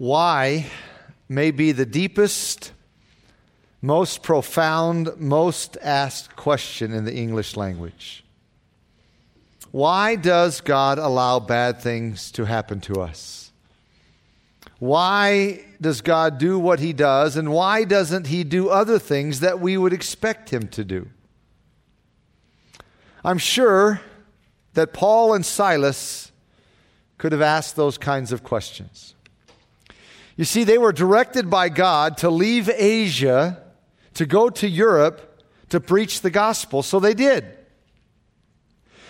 Why may be the deepest, most profound, most asked question in the English language. Why does God allow bad things to happen to us? Why does God do what He does, and why doesn't He do other things that we would expect Him to do? I'm sure that Paul and Silas could have asked those kinds of questions. You see, they were directed by God to leave Asia, to go to Europe to preach the gospel, so they did.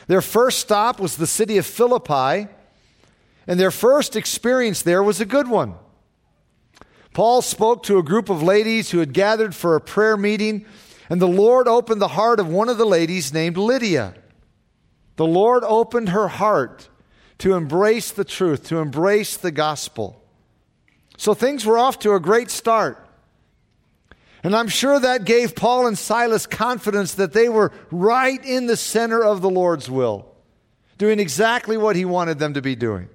Their first stop was the city of Philippi, and their first experience there was a good one. Paul spoke to a group of ladies who had gathered for a prayer meeting, and the Lord opened the heart of one of the ladies named Lydia. The Lord opened her heart to embrace the truth, to embrace the gospel. So things were off to a great start. And I'm sure that gave Paul and Silas confidence that they were right in the center of the Lord's will, doing exactly what he wanted them to be doing.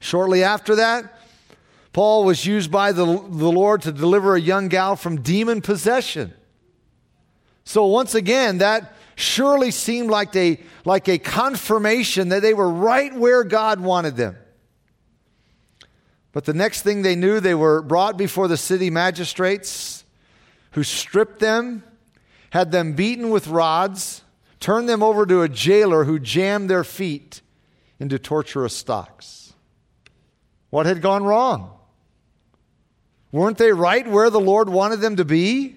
Shortly after that, Paul was used by the, the Lord to deliver a young gal from demon possession. So once again, that surely seemed like a, like a confirmation that they were right where God wanted them. But the next thing they knew, they were brought before the city magistrates who stripped them, had them beaten with rods, turned them over to a jailer who jammed their feet into torturous stocks. What had gone wrong? Weren't they right where the Lord wanted them to be?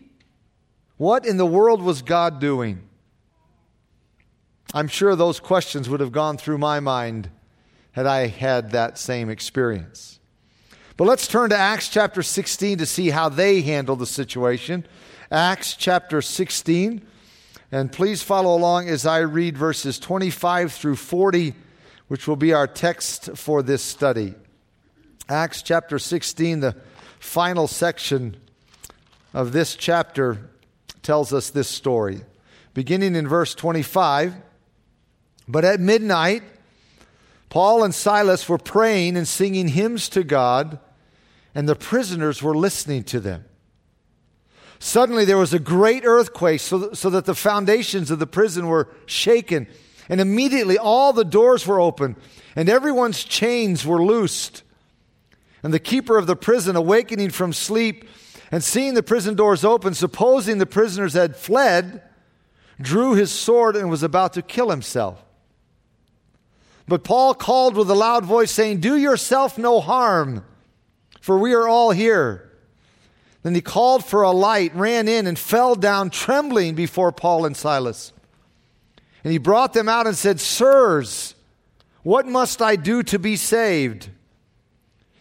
What in the world was God doing? I'm sure those questions would have gone through my mind had I had that same experience. But let's turn to Acts chapter 16 to see how they handled the situation. Acts chapter 16. And please follow along as I read verses 25 through 40, which will be our text for this study. Acts chapter 16, the final section of this chapter, tells us this story. Beginning in verse 25 But at midnight, Paul and Silas were praying and singing hymns to God and the prisoners were listening to them. Suddenly there was a great earthquake, so, so that the foundations of the prison were shaken. And immediately all the doors were open, and everyone's chains were loosed. And the keeper of the prison, awakening from sleep and seeing the prison doors open, supposing the prisoners had fled, drew his sword and was about to kill himself. But Paul called with a loud voice, saying, Do yourself no harm for we are all here. Then he called for a light, ran in, and fell down trembling before Paul and Silas. And he brought them out and said, Sirs, what must I do to be saved?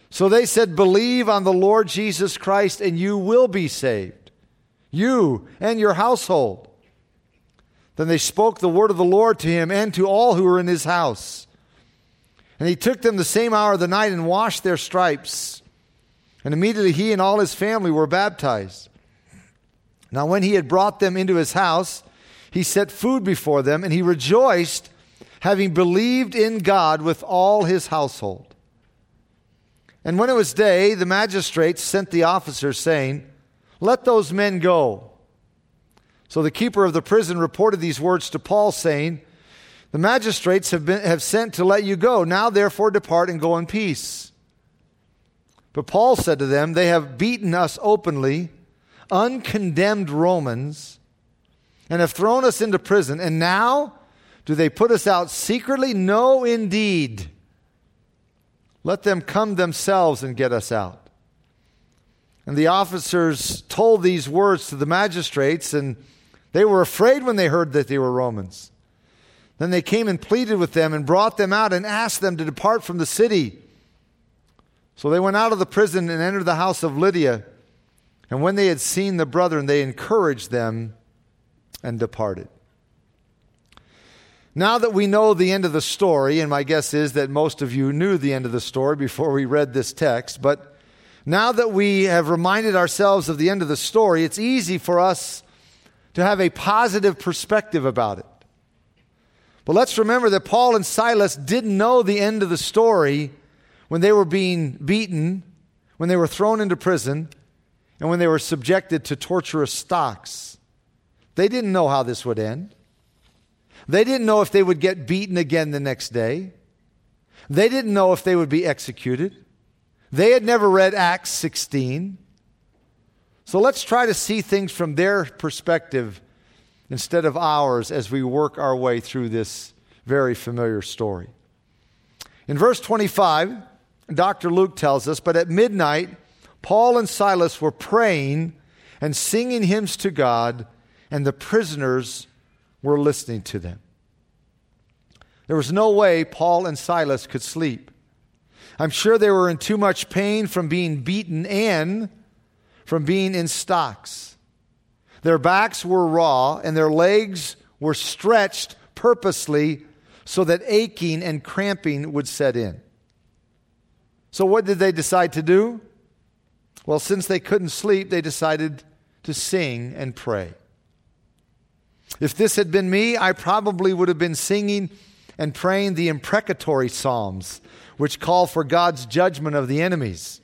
So they said, Believe on the Lord Jesus Christ, and you will be saved, you and your household. Then they spoke the word of the Lord to him and to all who were in his house. And he took them the same hour of the night and washed their stripes. And immediately he and all his family were baptized. Now, when he had brought them into his house, he set food before them, and he rejoiced, having believed in God with all his household. And when it was day, the magistrates sent the officers, saying, Let those men go. So the keeper of the prison reported these words to Paul, saying, The magistrates have, been, have sent to let you go. Now, therefore, depart and go in peace. But Paul said to them, They have beaten us openly, uncondemned Romans, and have thrown us into prison. And now do they put us out secretly? No, indeed. Let them come themselves and get us out. And the officers told these words to the magistrates, and they were afraid when they heard that they were Romans. Then they came and pleaded with them and brought them out and asked them to depart from the city. So they went out of the prison and entered the house of Lydia. And when they had seen the brethren, they encouraged them and departed. Now that we know the end of the story, and my guess is that most of you knew the end of the story before we read this text, but now that we have reminded ourselves of the end of the story, it's easy for us to have a positive perspective about it. But let's remember that Paul and Silas didn't know the end of the story when they were being beaten when they were thrown into prison and when they were subjected to torturous stocks. They didn't know how this would end. They didn't know if they would get beaten again the next day. They didn't know if they would be executed. They had never read Acts 16. So let's try to see things from their perspective instead of ours as we work our way through this very familiar story. In verse 25, Dr. Luke tells us, but at midnight, Paul and Silas were praying and singing hymns to God, and the prisoners were listening to them. There was no way Paul and Silas could sleep. I'm sure they were in too much pain from being beaten and from being in stocks. Their backs were raw and their legs were stretched purposely so that aching and cramping would set in. So, what did they decide to do? Well, since they couldn't sleep, they decided to sing and pray. If this had been me, I probably would have been singing and praying the imprecatory psalms, which call for God's judgment of the enemies.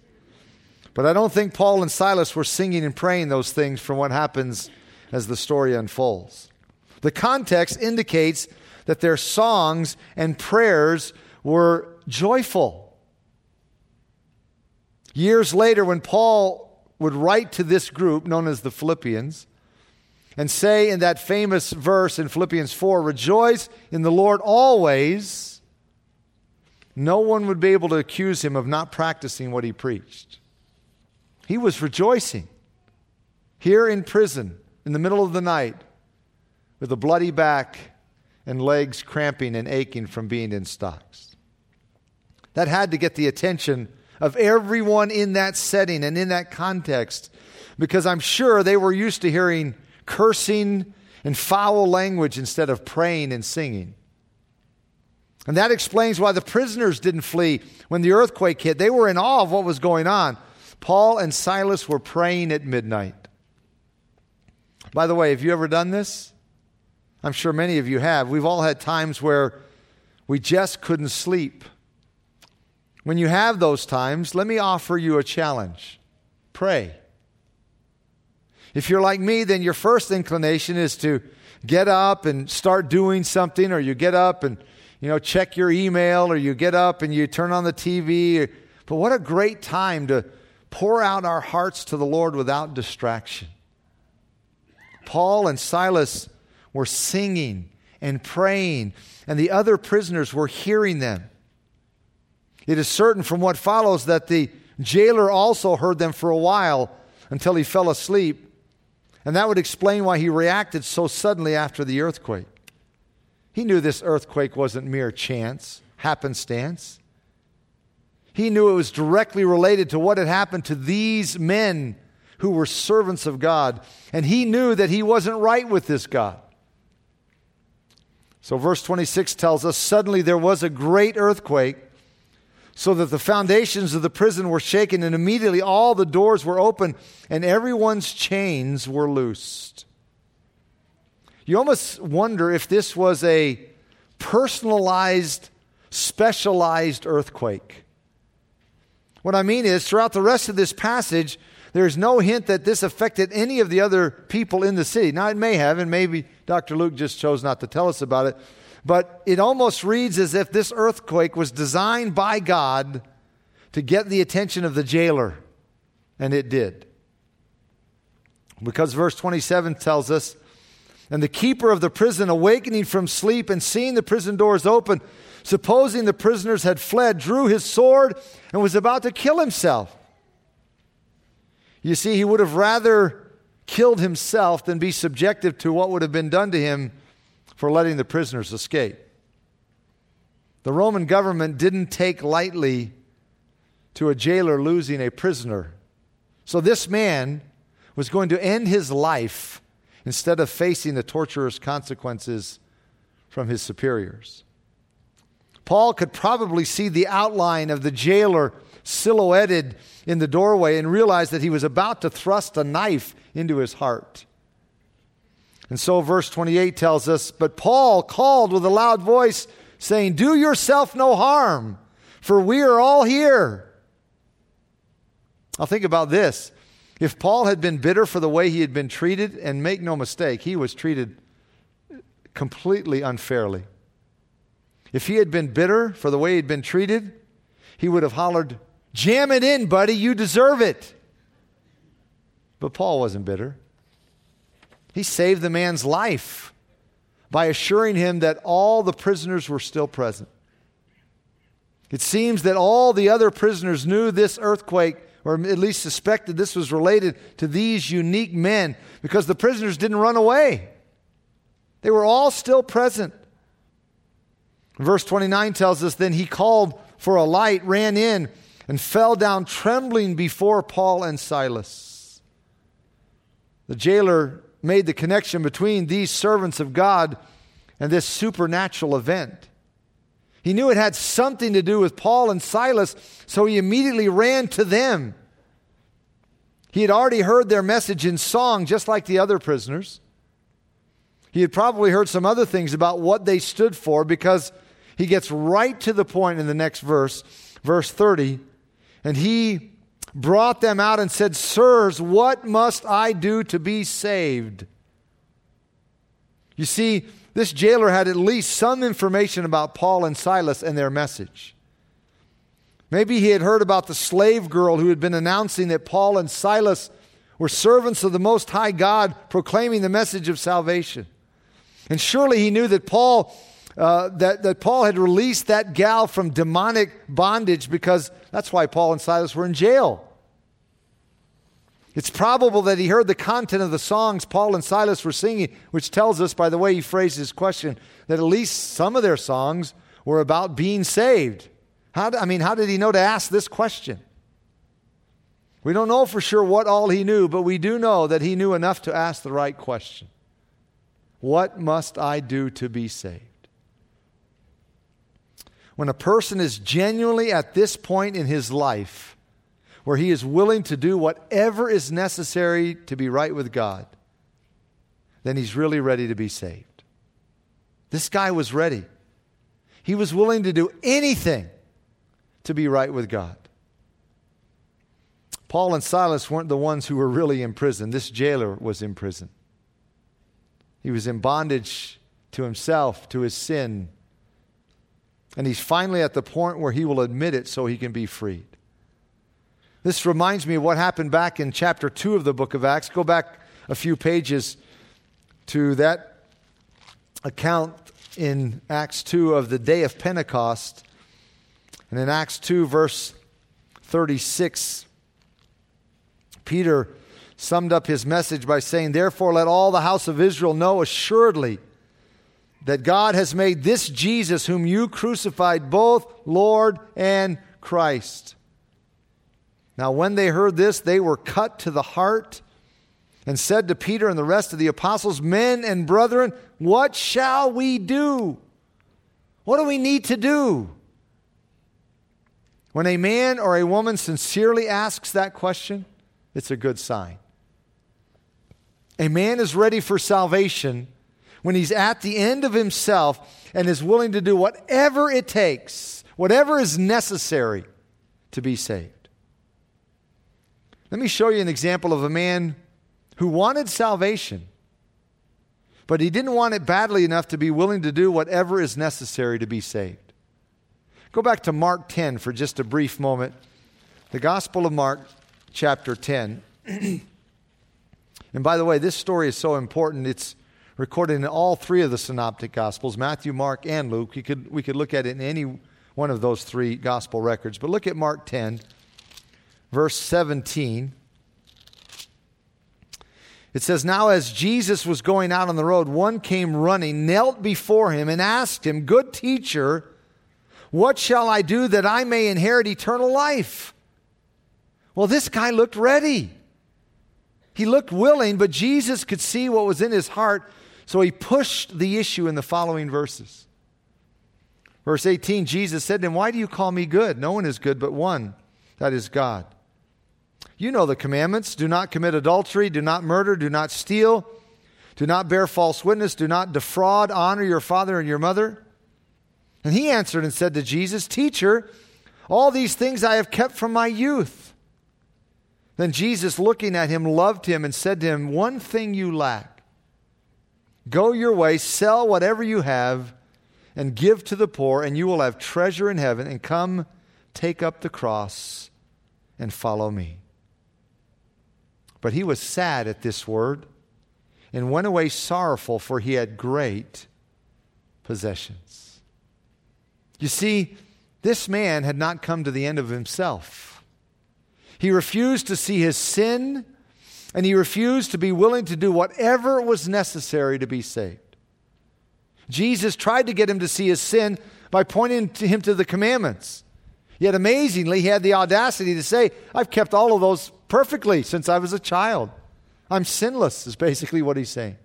But I don't think Paul and Silas were singing and praying those things from what happens as the story unfolds. The context indicates that their songs and prayers were joyful. Years later, when Paul would write to this group known as the Philippians and say in that famous verse in Philippians 4 Rejoice in the Lord always, no one would be able to accuse him of not practicing what he preached. He was rejoicing here in prison in the middle of the night with a bloody back and legs cramping and aching from being in stocks. That had to get the attention of everyone in that setting and in that context because I'm sure they were used to hearing cursing and foul language instead of praying and singing. And that explains why the prisoners didn't flee when the earthquake hit. They were in awe of what was going on. Paul and Silas were praying at midnight. By the way, have you ever done this? I'm sure many of you have. We've all had times where we just couldn't sleep when you have those times, let me offer you a challenge pray. If you're like me, then your first inclination is to get up and start doing something, or you get up and you know check your email, or you get up and you turn on the TV. But what a great time to pour out our hearts to the Lord without distraction. Paul and Silas were singing and praying, and the other prisoners were hearing them. It is certain from what follows that the jailer also heard them for a while until he fell asleep. And that would explain why he reacted so suddenly after the earthquake. He knew this earthquake wasn't mere chance, happenstance. He knew it was directly related to what had happened to these men who were servants of God. And he knew that he wasn't right with this God. So, verse 26 tells us suddenly there was a great earthquake so that the foundations of the prison were shaken, and immediately all the doors were open, and everyone's chains were loosed. You almost wonder if this was a personalized, specialized earthquake. What I mean is, throughout the rest of this passage, there's no hint that this affected any of the other people in the city. Now, it may have, and maybe Dr. Luke just chose not to tell us about it. But it almost reads as if this earthquake was designed by God to get the attention of the jailer, and it did. Because verse 27 tells us, and the keeper of the prison, awakening from sleep and seeing the prison doors open, supposing the prisoners had fled, drew his sword and was about to kill himself. You see, he would have rather killed himself than be subjective to what would have been done to him for letting the prisoners escape. The Roman government didn't take lightly to a jailer losing a prisoner. So this man was going to end his life instead of facing the torturous consequences from his superiors. Paul could probably see the outline of the jailer silhouetted in the doorway and realize that he was about to thrust a knife into his heart. And so, verse 28 tells us, But Paul called with a loud voice, saying, Do yourself no harm, for we are all here. I'll think about this. If Paul had been bitter for the way he had been treated, and make no mistake, he was treated completely unfairly. If he had been bitter for the way he'd been treated, he would have hollered, Jam it in, buddy, you deserve it. But Paul wasn't bitter. He saved the man's life by assuring him that all the prisoners were still present. It seems that all the other prisoners knew this earthquake, or at least suspected this was related to these unique men, because the prisoners didn't run away. They were all still present. Verse 29 tells us then he called for a light, ran in, and fell down trembling before Paul and Silas. The jailer made the connection between these servants of God and this supernatural event. He knew it had something to do with Paul and Silas, so he immediately ran to them. He had already heard their message in song, just like the other prisoners. He had probably heard some other things about what they stood for because he gets right to the point in the next verse, verse 30, and he brought them out and said, Sirs, what must I do to be saved? You see, this jailer had at least some information about Paul and Silas and their message. Maybe he had heard about the slave girl who had been announcing that Paul and Silas were servants of the Most High God proclaiming the message of salvation. And surely he knew that Paul, uh, that, that Paul had released that gal from demonic bondage because that's why Paul and Silas were in jail. It's probable that he heard the content of the songs Paul and Silas were singing, which tells us, by the way he phrased his question, that at least some of their songs were about being saved. How, I mean, how did he know to ask this question? We don't know for sure what all he knew, but we do know that he knew enough to ask the right question. What must I do to be saved? When a person is genuinely at this point in his life where he is willing to do whatever is necessary to be right with God, then he's really ready to be saved. This guy was ready. He was willing to do anything to be right with God. Paul and Silas weren't the ones who were really in prison. This jailer was in prison. He was in bondage to himself, to his sin. And he's finally at the point where he will admit it so he can be freed. This reminds me of what happened back in chapter 2 of the book of Acts. Go back a few pages to that account in Acts 2 of the day of Pentecost. And in Acts 2, verse 36, Peter summed up his message by saying, Therefore, let all the house of Israel know assuredly that God has made this Jesus, whom you crucified, both Lord and Christ. Now, when they heard this, they were cut to the heart and said to Peter and the rest of the apostles, Men and brethren, what shall we do? What do we need to do? When a man or a woman sincerely asks that question, it's a good sign. A man is ready for salvation when he's at the end of himself and is willing to do whatever it takes, whatever is necessary to be saved. Let me show you an example of a man who wanted salvation, but he didn't want it badly enough to be willing to do whatever is necessary to be saved. Go back to Mark 10 for just a brief moment. The Gospel of Mark, chapter 10. And by the way, this story is so important. It's recorded in all three of the synoptic gospels Matthew, Mark, and Luke. We could, we could look at it in any one of those three gospel records. But look at Mark 10, verse 17. It says, Now as Jesus was going out on the road, one came running, knelt before him, and asked him, Good teacher, what shall I do that I may inherit eternal life? Well, this guy looked ready. He looked willing, but Jesus could see what was in his heart, so he pushed the issue in the following verses. Verse 18 Jesus said to him, Why do you call me good? No one is good but one, that is God. You know the commandments do not commit adultery, do not murder, do not steal, do not bear false witness, do not defraud, honor your father and your mother. And he answered and said to Jesus, Teacher, all these things I have kept from my youth. Then Jesus, looking at him, loved him and said to him, One thing you lack. Go your way, sell whatever you have, and give to the poor, and you will have treasure in heaven. And come, take up the cross and follow me. But he was sad at this word and went away sorrowful, for he had great possessions. You see, this man had not come to the end of himself. He refused to see his sin, and he refused to be willing to do whatever was necessary to be saved. Jesus tried to get him to see his sin by pointing to him to the commandments. Yet amazingly, he had the audacity to say, I've kept all of those perfectly since I was a child. I'm sinless, is basically what he's saying.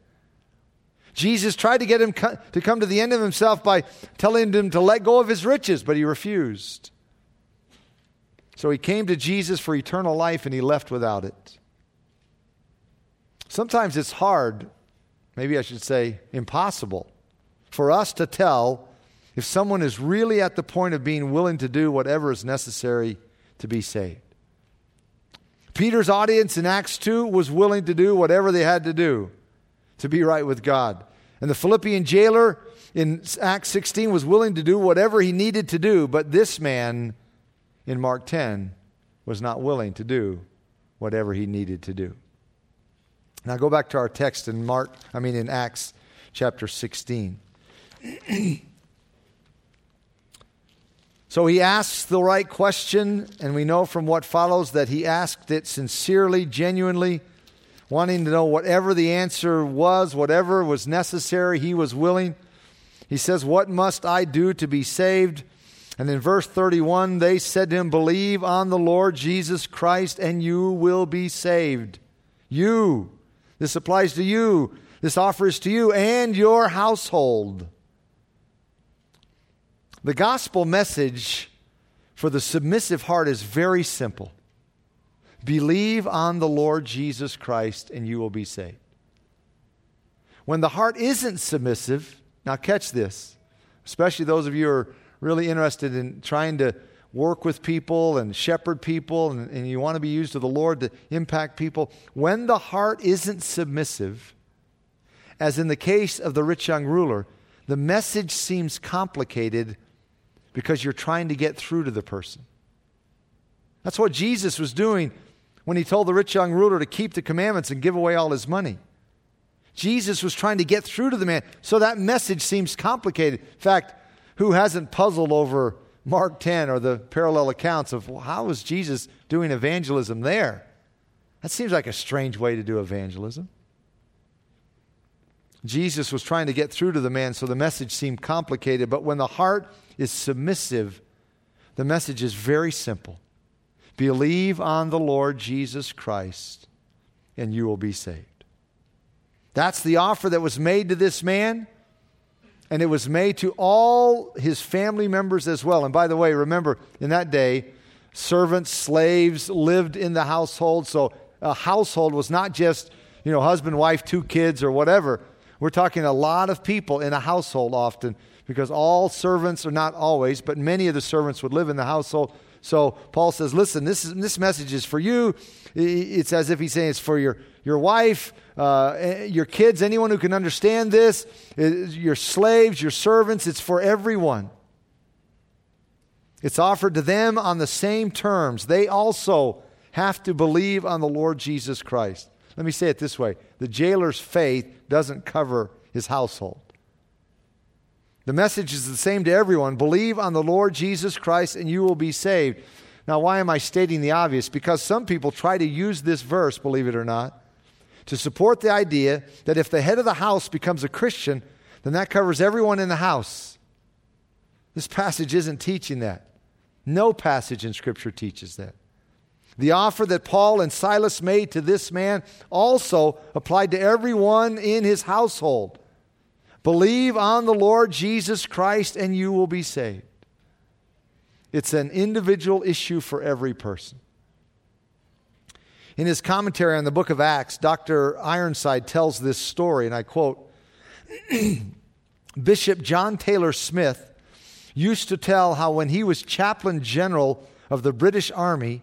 Jesus tried to get him to come to the end of himself by telling him to let go of his riches, but he refused. So he came to Jesus for eternal life and he left without it. Sometimes it's hard, maybe I should say impossible, for us to tell if someone is really at the point of being willing to do whatever is necessary to be saved. Peter's audience in Acts 2 was willing to do whatever they had to do to be right with God. And the Philippian jailer in Acts 16 was willing to do whatever he needed to do, but this man in Mark 10 was not willing to do whatever he needed to do. Now go back to our text in Mark, I mean in Acts chapter 16. so he asks the right question, and we know from what follows that he asked it sincerely, genuinely, wanting to know whatever the answer was, whatever was necessary, he was willing. He says, What must I do to be saved? And in verse 31, they said to him, Believe on the Lord Jesus Christ, and you will be saved. You. This applies to you. This offer is to you and your household. The gospel message for the submissive heart is very simple believe on the Lord Jesus Christ, and you will be saved. When the heart isn't submissive, now catch this, especially those of you who are really interested in trying to work with people and shepherd people, and, and you want to be used to the Lord to impact people, when the heart isn't submissive, as in the case of the rich young ruler, the message seems complicated because you're trying to get through to the person. That's what Jesus was doing when he told the rich young ruler to keep the commandments and give away all his money. Jesus was trying to get through to the man, so that message seems complicated. In fact, who hasn't puzzled over Mark 10 or the parallel accounts of well, how was Jesus doing evangelism there? That seems like a strange way to do evangelism. Jesus was trying to get through to the man, so the message seemed complicated. But when the heart is submissive, the message is very simple Believe on the Lord Jesus Christ, and you will be saved. That's the offer that was made to this man and it was made to all his family members as well. And by the way, remember, in that day, servants, slaves lived in the household. So a household was not just, you know, husband, wife, two kids, or whatever. We're talking a lot of people in a household often because all servants are not always, but many of the servants would live in the household. So Paul says, listen, this, is, this message is for you. It's as if he's saying it's for your, your wife, uh, eh, your kids, anyone who can understand this, your slaves, your servants. It's for everyone. It's offered to them on the same terms. They also have to believe on the Lord Jesus Christ. Let me say it this way the jailer's faith doesn't cover his household. The message is the same to everyone believe on the Lord Jesus Christ and you will be saved. Now, why am I stating the obvious? Because some people try to use this verse, believe it or not, to support the idea that if the head of the house becomes a Christian, then that covers everyone in the house. This passage isn't teaching that. No passage in Scripture teaches that. The offer that Paul and Silas made to this man also applied to everyone in his household. Believe on the Lord Jesus Christ and you will be saved. It's an individual issue for every person. In his commentary on the book of Acts, Dr. Ironside tells this story, and I quote Bishop John Taylor Smith used to tell how when he was chaplain general of the British Army,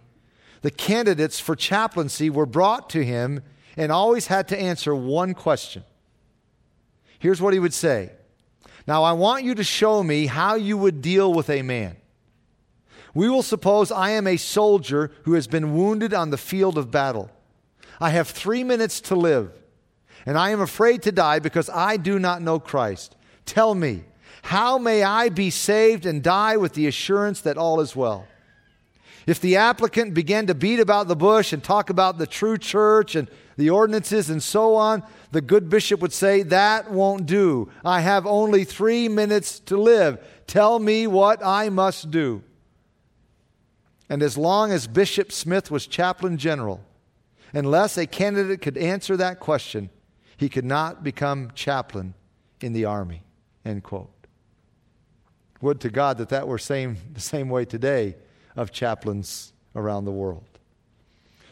the candidates for chaplaincy were brought to him and always had to answer one question. Here's what he would say Now, I want you to show me how you would deal with a man. We will suppose I am a soldier who has been wounded on the field of battle. I have three minutes to live, and I am afraid to die because I do not know Christ. Tell me, how may I be saved and die with the assurance that all is well? If the applicant began to beat about the bush and talk about the true church and the ordinances and so on, the good bishop would say, That won't do. I have only three minutes to live. Tell me what I must do. And as long as Bishop Smith was chaplain general, unless a candidate could answer that question, he could not become chaplain in the army. End quote. Would to God that that were same, the same way today of chaplains around the world.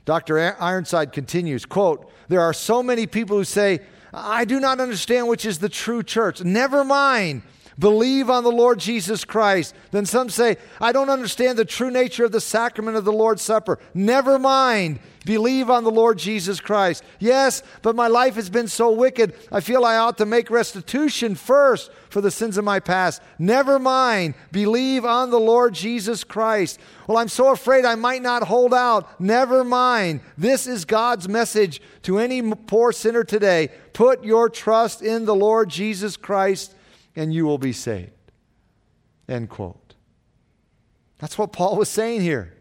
Dr. Ironside continues, quote, There are so many people who say, I do not understand which is the true church. Never mind. Believe on the Lord Jesus Christ. Then some say, I don't understand the true nature of the sacrament of the Lord's Supper. Never mind. Believe on the Lord Jesus Christ. Yes, but my life has been so wicked, I feel I ought to make restitution first for the sins of my past. Never mind. Believe on the Lord Jesus Christ. Well, I'm so afraid I might not hold out. Never mind. This is God's message to any poor sinner today. Put your trust in the Lord Jesus Christ and you will be saved. End quote. That's what Paul was saying here.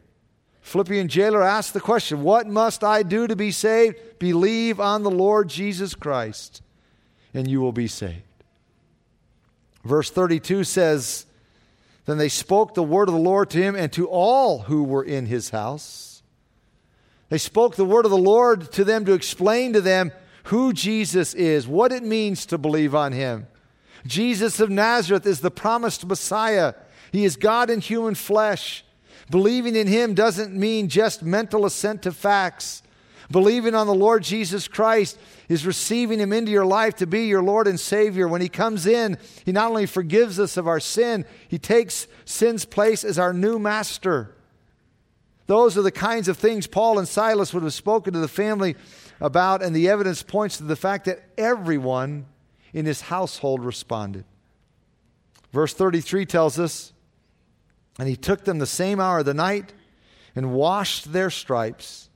Philippian jailer asked the question What must I do to be saved? Believe on the Lord Jesus Christ, and you will be saved. Verse 32 says, Then they spoke the word of the Lord to him and to all who were in his house. They spoke the word of the Lord to them to explain to them who Jesus is, what it means to believe on him. Jesus of Nazareth is the promised Messiah. He is God in human flesh. Believing in him doesn't mean just mental assent to facts. Believing on the Lord Jesus Christ is receiving him into your life to be your Lord and Savior. When he comes in, he not only forgives us of our sin, he takes sin's place as our new master. Those are the kinds of things Paul and Silas would have spoken to the family about, and the evidence points to the fact that everyone in his household responded. Verse 33 tells us, And he took them the same hour of the night and washed their stripes,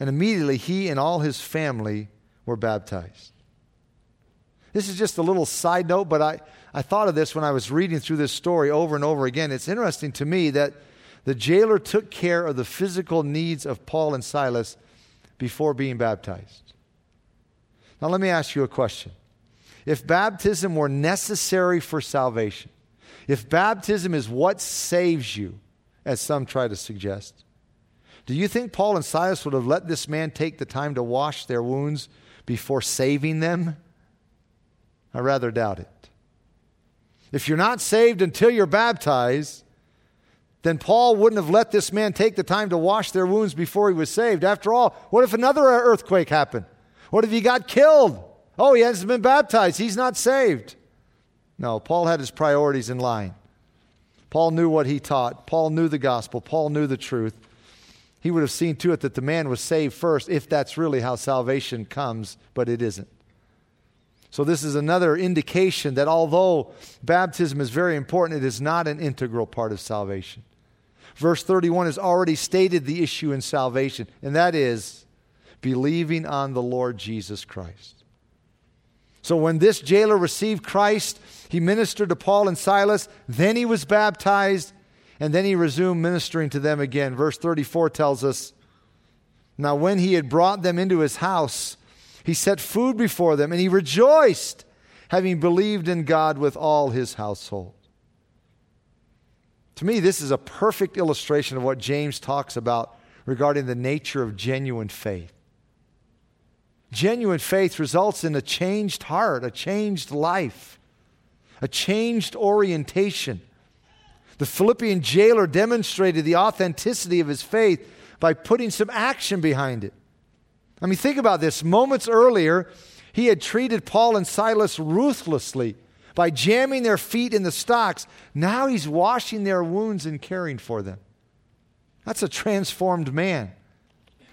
and immediately he and all his family were baptized. This is just a little side note, but I, I thought of this when I was reading through this story over and over again. It's interesting to me that the jailer took care of the physical needs of Paul and Silas before being baptized. Now, let me ask you a question if baptism were necessary for salvation, if baptism is what saves you, as some try to suggest, do you think Paul and Silas would have let this man take the time to wash their wounds before saving them? I rather doubt it. If you're not saved until you're baptized, then Paul wouldn't have let this man take the time to wash their wounds before he was saved. After all, what if another earthquake happened? What if he got killed? Oh, he hasn't been baptized. He's not saved. No, Paul had his priorities in line. Paul knew what he taught. Paul knew the gospel. Paul knew the truth. He would have seen to it that the man was saved first, if that's really how salvation comes, but it isn't. So, this is another indication that although baptism is very important, it is not an integral part of salvation. Verse 31 has already stated the issue in salvation, and that is believing on the Lord Jesus Christ. So when this jailer received Christ, he ministered to Paul and Silas, then he was baptized, and then he resumed ministering to them again. Verse 34 tells us Now, when he had brought them into his house, he set food before them, and he rejoiced, having believed in God with all his household. To me, this is a perfect illustration of what James talks about regarding the nature of genuine faith. Genuine faith results in a changed heart, a changed life, a changed orientation. The Philippian jailer demonstrated the authenticity of his faith by putting some action behind it. I mean, think about this. Moments earlier, he had treated Paul and Silas ruthlessly by jamming their feet in the stocks. Now he's washing their wounds and caring for them. That's a transformed man.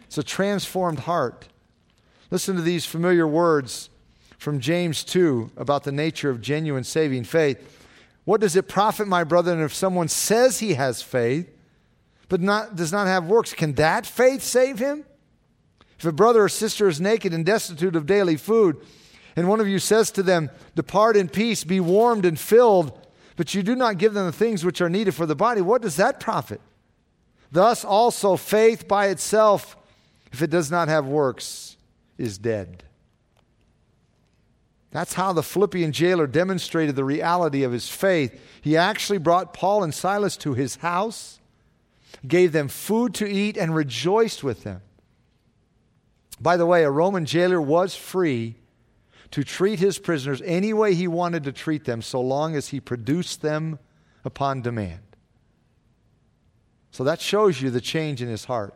It's a transformed heart. Listen to these familiar words from James 2 about the nature of genuine saving faith. What does it profit, my brother, if someone says he has faith, but not, does not have works? Can that faith save him? If a brother or sister is naked and destitute of daily food, and one of you says to them, Depart in peace, be warmed and filled, but you do not give them the things which are needed for the body, what does that profit? Thus also faith by itself, if it does not have works, is dead. That's how the Philippian jailer demonstrated the reality of his faith. He actually brought Paul and Silas to his house, gave them food to eat, and rejoiced with them. By the way, a Roman jailer was free to treat his prisoners any way he wanted to treat them, so long as he produced them upon demand. So that shows you the change in his heart.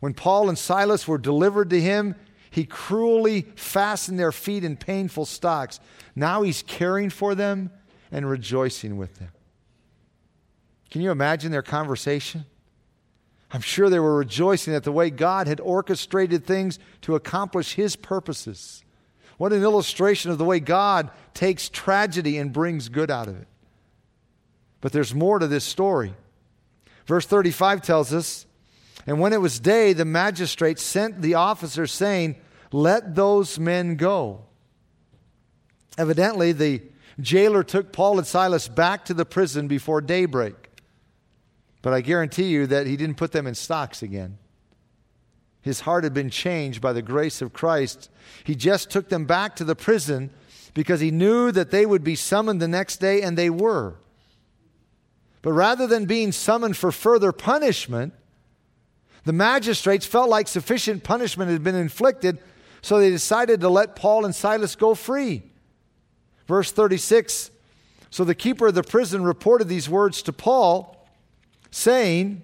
When Paul and Silas were delivered to him, he cruelly fastened their feet in painful stocks. Now he's caring for them and rejoicing with them. Can you imagine their conversation? I'm sure they were rejoicing at the way God had orchestrated things to accomplish his purposes. What an illustration of the way God takes tragedy and brings good out of it. But there's more to this story. Verse 35 tells us And when it was day, the magistrates sent the officers, saying, Let those men go. Evidently, the jailer took Paul and Silas back to the prison before daybreak. But I guarantee you that he didn't put them in stocks again. His heart had been changed by the grace of Christ. He just took them back to the prison because he knew that they would be summoned the next day, and they were. But rather than being summoned for further punishment, the magistrates felt like sufficient punishment had been inflicted, so they decided to let Paul and Silas go free. Verse 36 So the keeper of the prison reported these words to Paul, saying,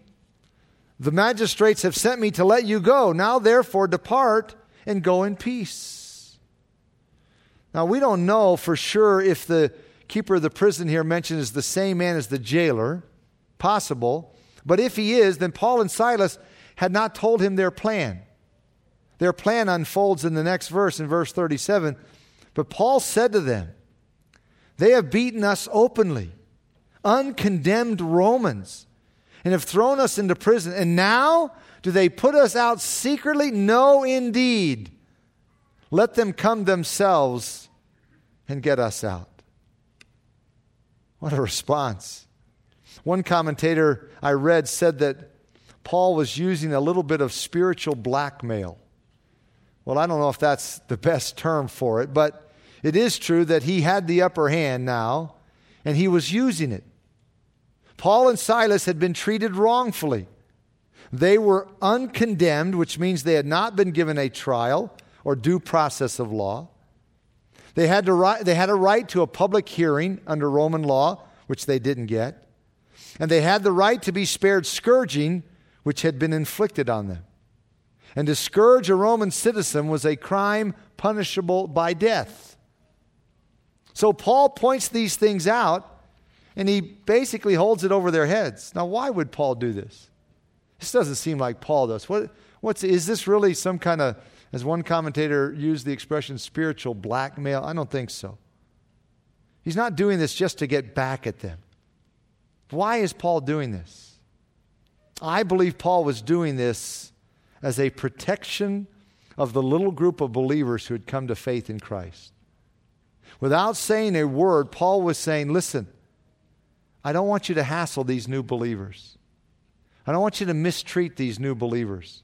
the magistrates have sent me to let you go. Now, therefore, depart and go in peace. Now, we don't know for sure if the keeper of the prison here mentioned is the same man as the jailer. Possible. But if he is, then Paul and Silas had not told him their plan. Their plan unfolds in the next verse, in verse 37. But Paul said to them, They have beaten us openly, uncondemned Romans and have thrown us into prison. And now do they put us out secretly? No, indeed. Let them come themselves and get us out. What a response. One commentator I read said that Paul was using a little bit of spiritual blackmail. Well, I don't know if that's the best term for it, but it is true that he had the upper hand now, and he was using it. Paul and Silas had been treated wrongfully. They were uncondemned, which means they had not been given a trial or due process of law. They had, to, they had a right to a public hearing under Roman law, which they didn't get. And they had the right to be spared scourging, which had been inflicted on them. And to scourge a Roman citizen was a crime punishable by death. So Paul points these things out and he basically holds it over their heads. Now, why would Paul do this? This doesn't seem like Paul does. What, what's, is this really some kind of, as one commentator used the expression, spiritual blackmail? I don't think so. He's not doing this just to get back at them. Why is Paul doing this? I believe Paul was doing this as a protection of the little group of believers who had come to faith in Christ. Without saying a word, Paul was saying, Listen, I don't want you to hassle these new believers. I don't want you to mistreat these new believers.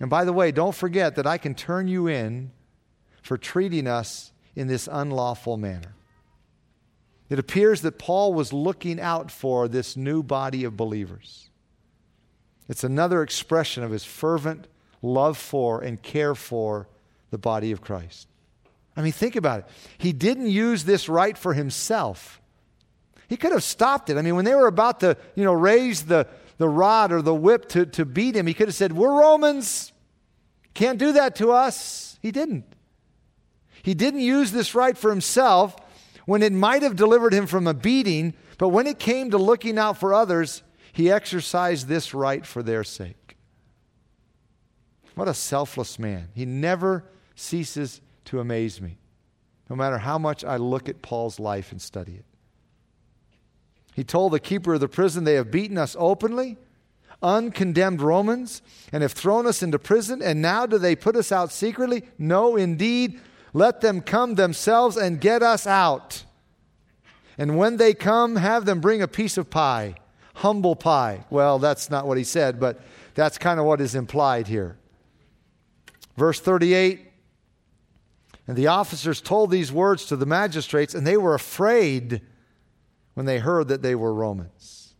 And by the way, don't forget that I can turn you in for treating us in this unlawful manner. It appears that Paul was looking out for this new body of believers. It's another expression of his fervent love for and care for the body of Christ. I mean, think about it. He didn't use this right for himself. He could have stopped it. I mean, when they were about to, you know, raise the, the rod or the whip to, to beat him, he could have said, We're Romans. Can't do that to us. He didn't. He didn't use this right for himself when it might have delivered him from a beating, but when it came to looking out for others, He exercised this right for their sake. What a selfless man. He never ceases to amaze me, no matter how much I look at Paul's life and study it. He told the keeper of the prison, They have beaten us openly, uncondemned Romans, and have thrown us into prison, and now do they put us out secretly? No, indeed. Let them come themselves and get us out. And when they come, have them bring a piece of pie, humble pie. Well, that's not what he said, but that's kind of what is implied here. Verse 38 And the officers told these words to the magistrates, and they were afraid when they heard that they were Romans.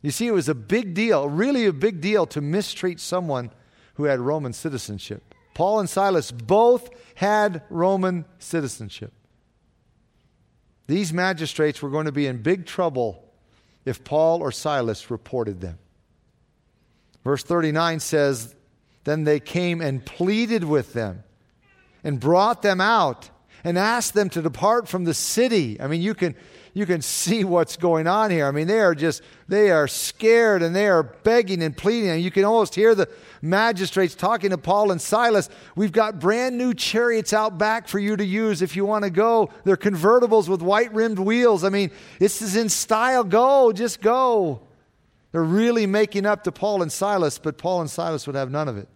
You see, it was a big deal, really a big deal, to mistreat someone who had Roman citizenship. Paul and Silas both had Roman citizenship. These magistrates were going to be in big trouble if Paul or Silas reported them. Verse 39 says, Then they came and pleaded with them and brought them out and asked them to depart from the city. I mean, you can, you can see what's going on here. I mean, they are just, they are scared and they are begging and pleading. And you can almost hear the magistrates talking to Paul and Silas. We've got brand new chariots out back for you to use if you want to go. They're convertibles with white rimmed wheels. I mean, this is in style. Go, just go. They're really making up to Paul and Silas, but Paul and Silas would have none of it.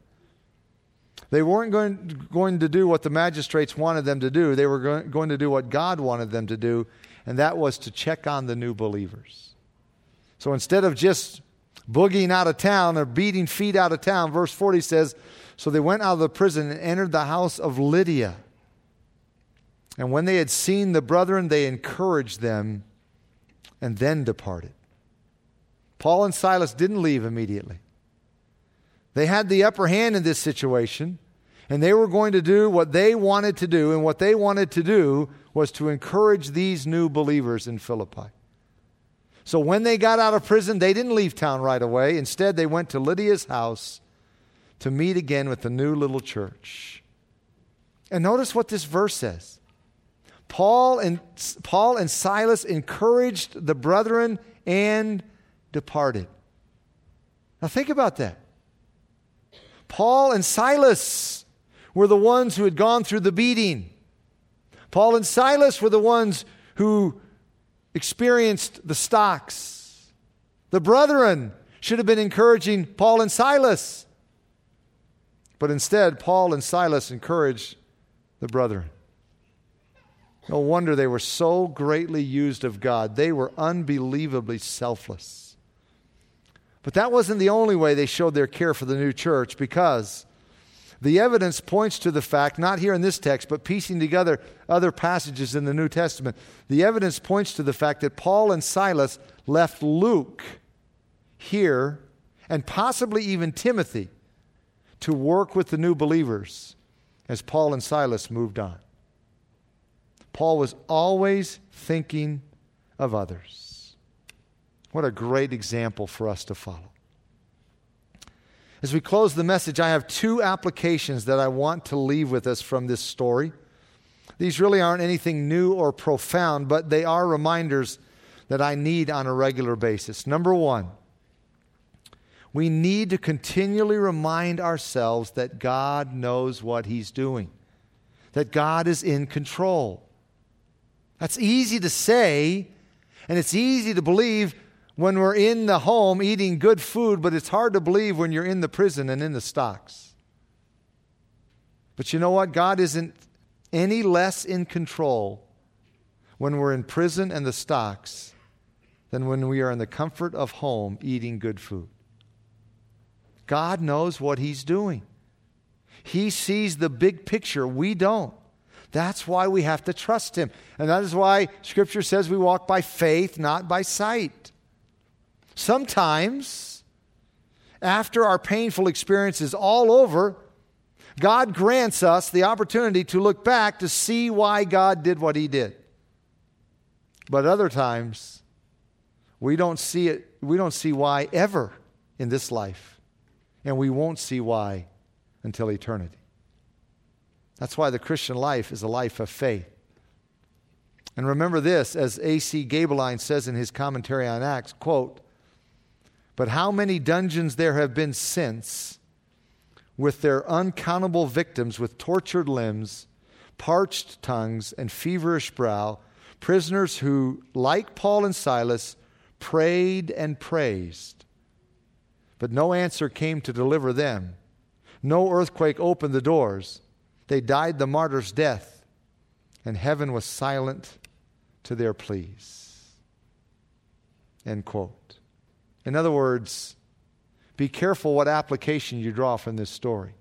They weren't going, going to do what the magistrates wanted them to do. They were going, going to do what God wanted them to do, and that was to check on the new believers. So instead of just boogieing out of town or beating feet out of town, verse 40 says, So they went out of the prison and entered the house of Lydia. And when they had seen the brethren, they encouraged them and then departed. Paul and Silas didn't leave immediately. They had the upper hand in this situation, and they were going to do what they wanted to do, and what they wanted to do was to encourage these new believers in Philippi. So when they got out of prison, they didn't leave town right away. Instead, they went to Lydia's house to meet again with the new little church. And notice what this verse says. Paul and, Paul and Silas encouraged the brethren and departed. Now, think about that. Paul and Silas were the ones who had gone through the beating. Paul and Silas were the ones who experienced the stocks. The brethren should have been encouraging Paul and Silas. But instead, Paul and Silas encouraged the brethren. No wonder they were so greatly used of God. They were unbelievably selfless. But that wasn't the only way they showed their care for the new church because the evidence points to the fact, not here in this text, but piecing together other passages in the New Testament, the evidence points to the fact that Paul and Silas left Luke here and possibly even Timothy to work with the new believers as Paul and Silas moved on. Paul was always thinking of others. What a great example for us to follow. As we close the message, I have two applications that I want to leave with us from this story. These really aren't anything new or profound, but they are reminders that I need on a regular basis. Number one, we need to continually remind ourselves that God knows what He's doing, that God is in control. That's easy to say, and it's easy to believe when we're in the home eating good food, but it's hard to believe when you're in the prison and in the stocks. But you know what? God isn't any less in control when we're in prison and the stocks than when we are in the comfort of home eating good food. God knows what He's doing. He sees the big picture. We don't. That's why we have to trust Him. And that is why Scripture says we walk by faith, not by sight. Sometimes, after our painful experience is all over, God grants us the opportunity to look back to see why God did what He did. But other times, we don't see it, we don't see why ever in this life. And we won't see why until eternity. That's why the Christian life is a life of faith. And remember this, as A.C. Gaebelein says in his commentary on Acts, quote, But how many dungeons there have been since, with their uncountable victims with tortured limbs, parched tongues, and feverish brow, prisoners who, like Paul and Silas, prayed and praised. But no answer came to deliver them. No earthquake opened the doors. They died the martyr's death, and heaven was silent to their pleas. End quote. In other words, be careful what application you draw from this story.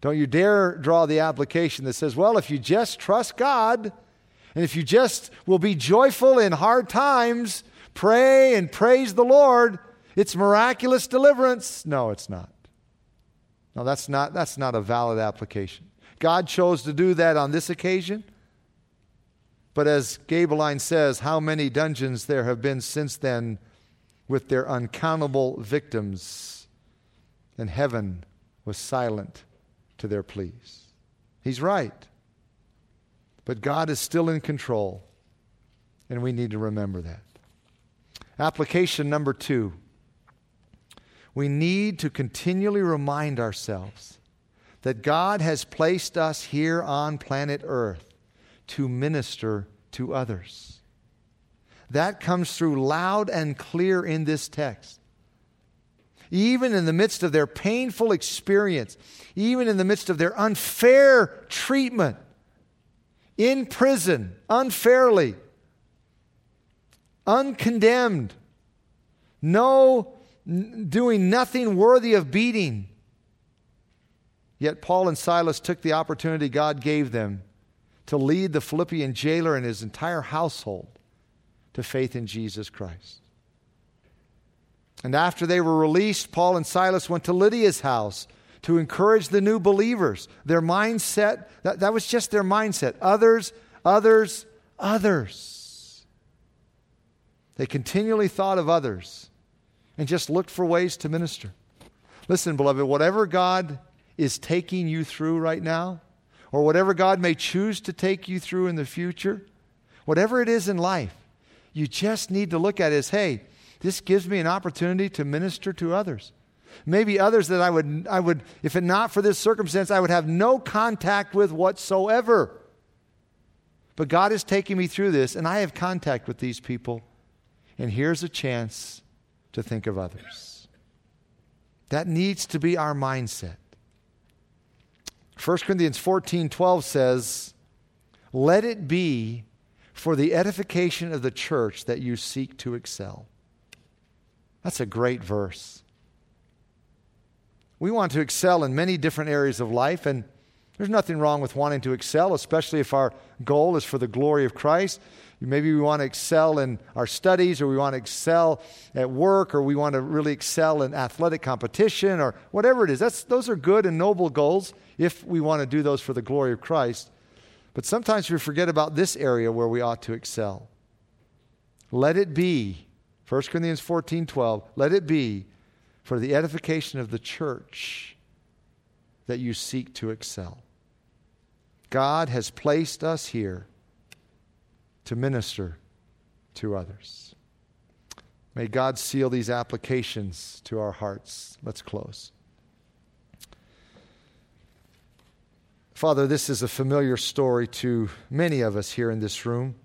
Don't you dare draw the application that says, well, if you just trust God, and if you just will be joyful in hard times, pray and praise the Lord, it's miraculous deliverance. No, it's not. No, that's not, that's not a valid application. God chose to do that on this occasion. But as Gaebelein says, how many dungeons there have been since then with their uncountable victims, and heaven was silent to their pleas. He's right. But God is still in control, and we need to remember that. Application number two we need to continually remind ourselves that God has placed us here on planet Earth to minister to others. That comes through loud and clear in this text. Even in the midst of their painful experience, even in the midst of their unfair treatment, in prison, unfairly, uncondemned, no doing nothing worthy of beating. Yet Paul and Silas took the opportunity God gave them to lead the Philippian jailer and his entire household to faith in Jesus Christ. And after they were released, Paul and Silas went to Lydia's house to encourage the new believers. Their mindset, that, that was just their mindset. Others, others, others. They continually thought of others and just looked for ways to minister. Listen, beloved, whatever God is taking you through right now, or whatever God may choose to take you through in the future, whatever it is in life, you just need to look at it as hey, this gives me an opportunity to minister to others. Maybe others that I would, I would, if it not for this circumstance, I would have no contact with whatsoever. But God is taking me through this, and I have contact with these people. And here's a chance to think of others. That needs to be our mindset. 1 Corinthians 14 12 says, Let it be for the edification of the church that you seek to excel. That's a great verse. We want to excel in many different areas of life, and there's nothing wrong with wanting to excel, especially if our goal is for the glory of Christ. Maybe we want to excel in our studies, or we want to excel at work, or we want to really excel in athletic competition, or whatever it is. That's, those are good and noble goals if we want to do those for the glory of Christ. But sometimes we forget about this area where we ought to excel. Let it be, 1 Corinthians 14 12, let it be for the edification of the church that you seek to excel. God has placed us here to minister to others. May God seal these applications to our hearts. Let's close. Father, this is a familiar story to many of us here in this room.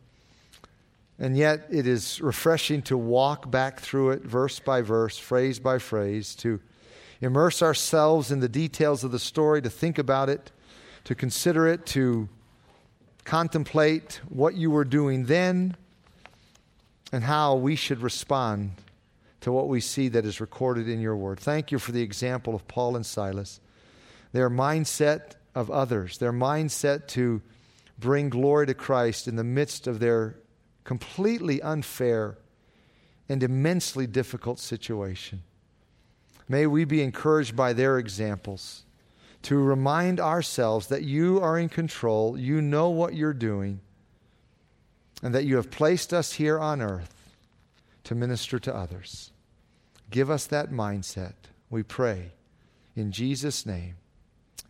And yet, it is refreshing to walk back through it verse by verse, phrase by phrase, to immerse ourselves in the details of the story, to think about it, to consider it, to contemplate what you were doing then and how we should respond to what we see that is recorded in your word. Thank you for the example of Paul and Silas. Their mindset of others, their mindset to bring glory to Christ in the midst of their completely unfair and immensely difficult situation. May we be encouraged by their examples to remind ourselves that you are in control, you know what you're doing, and that you have placed us here on earth to minister to others. Give us that mindset, we pray, in Jesus' name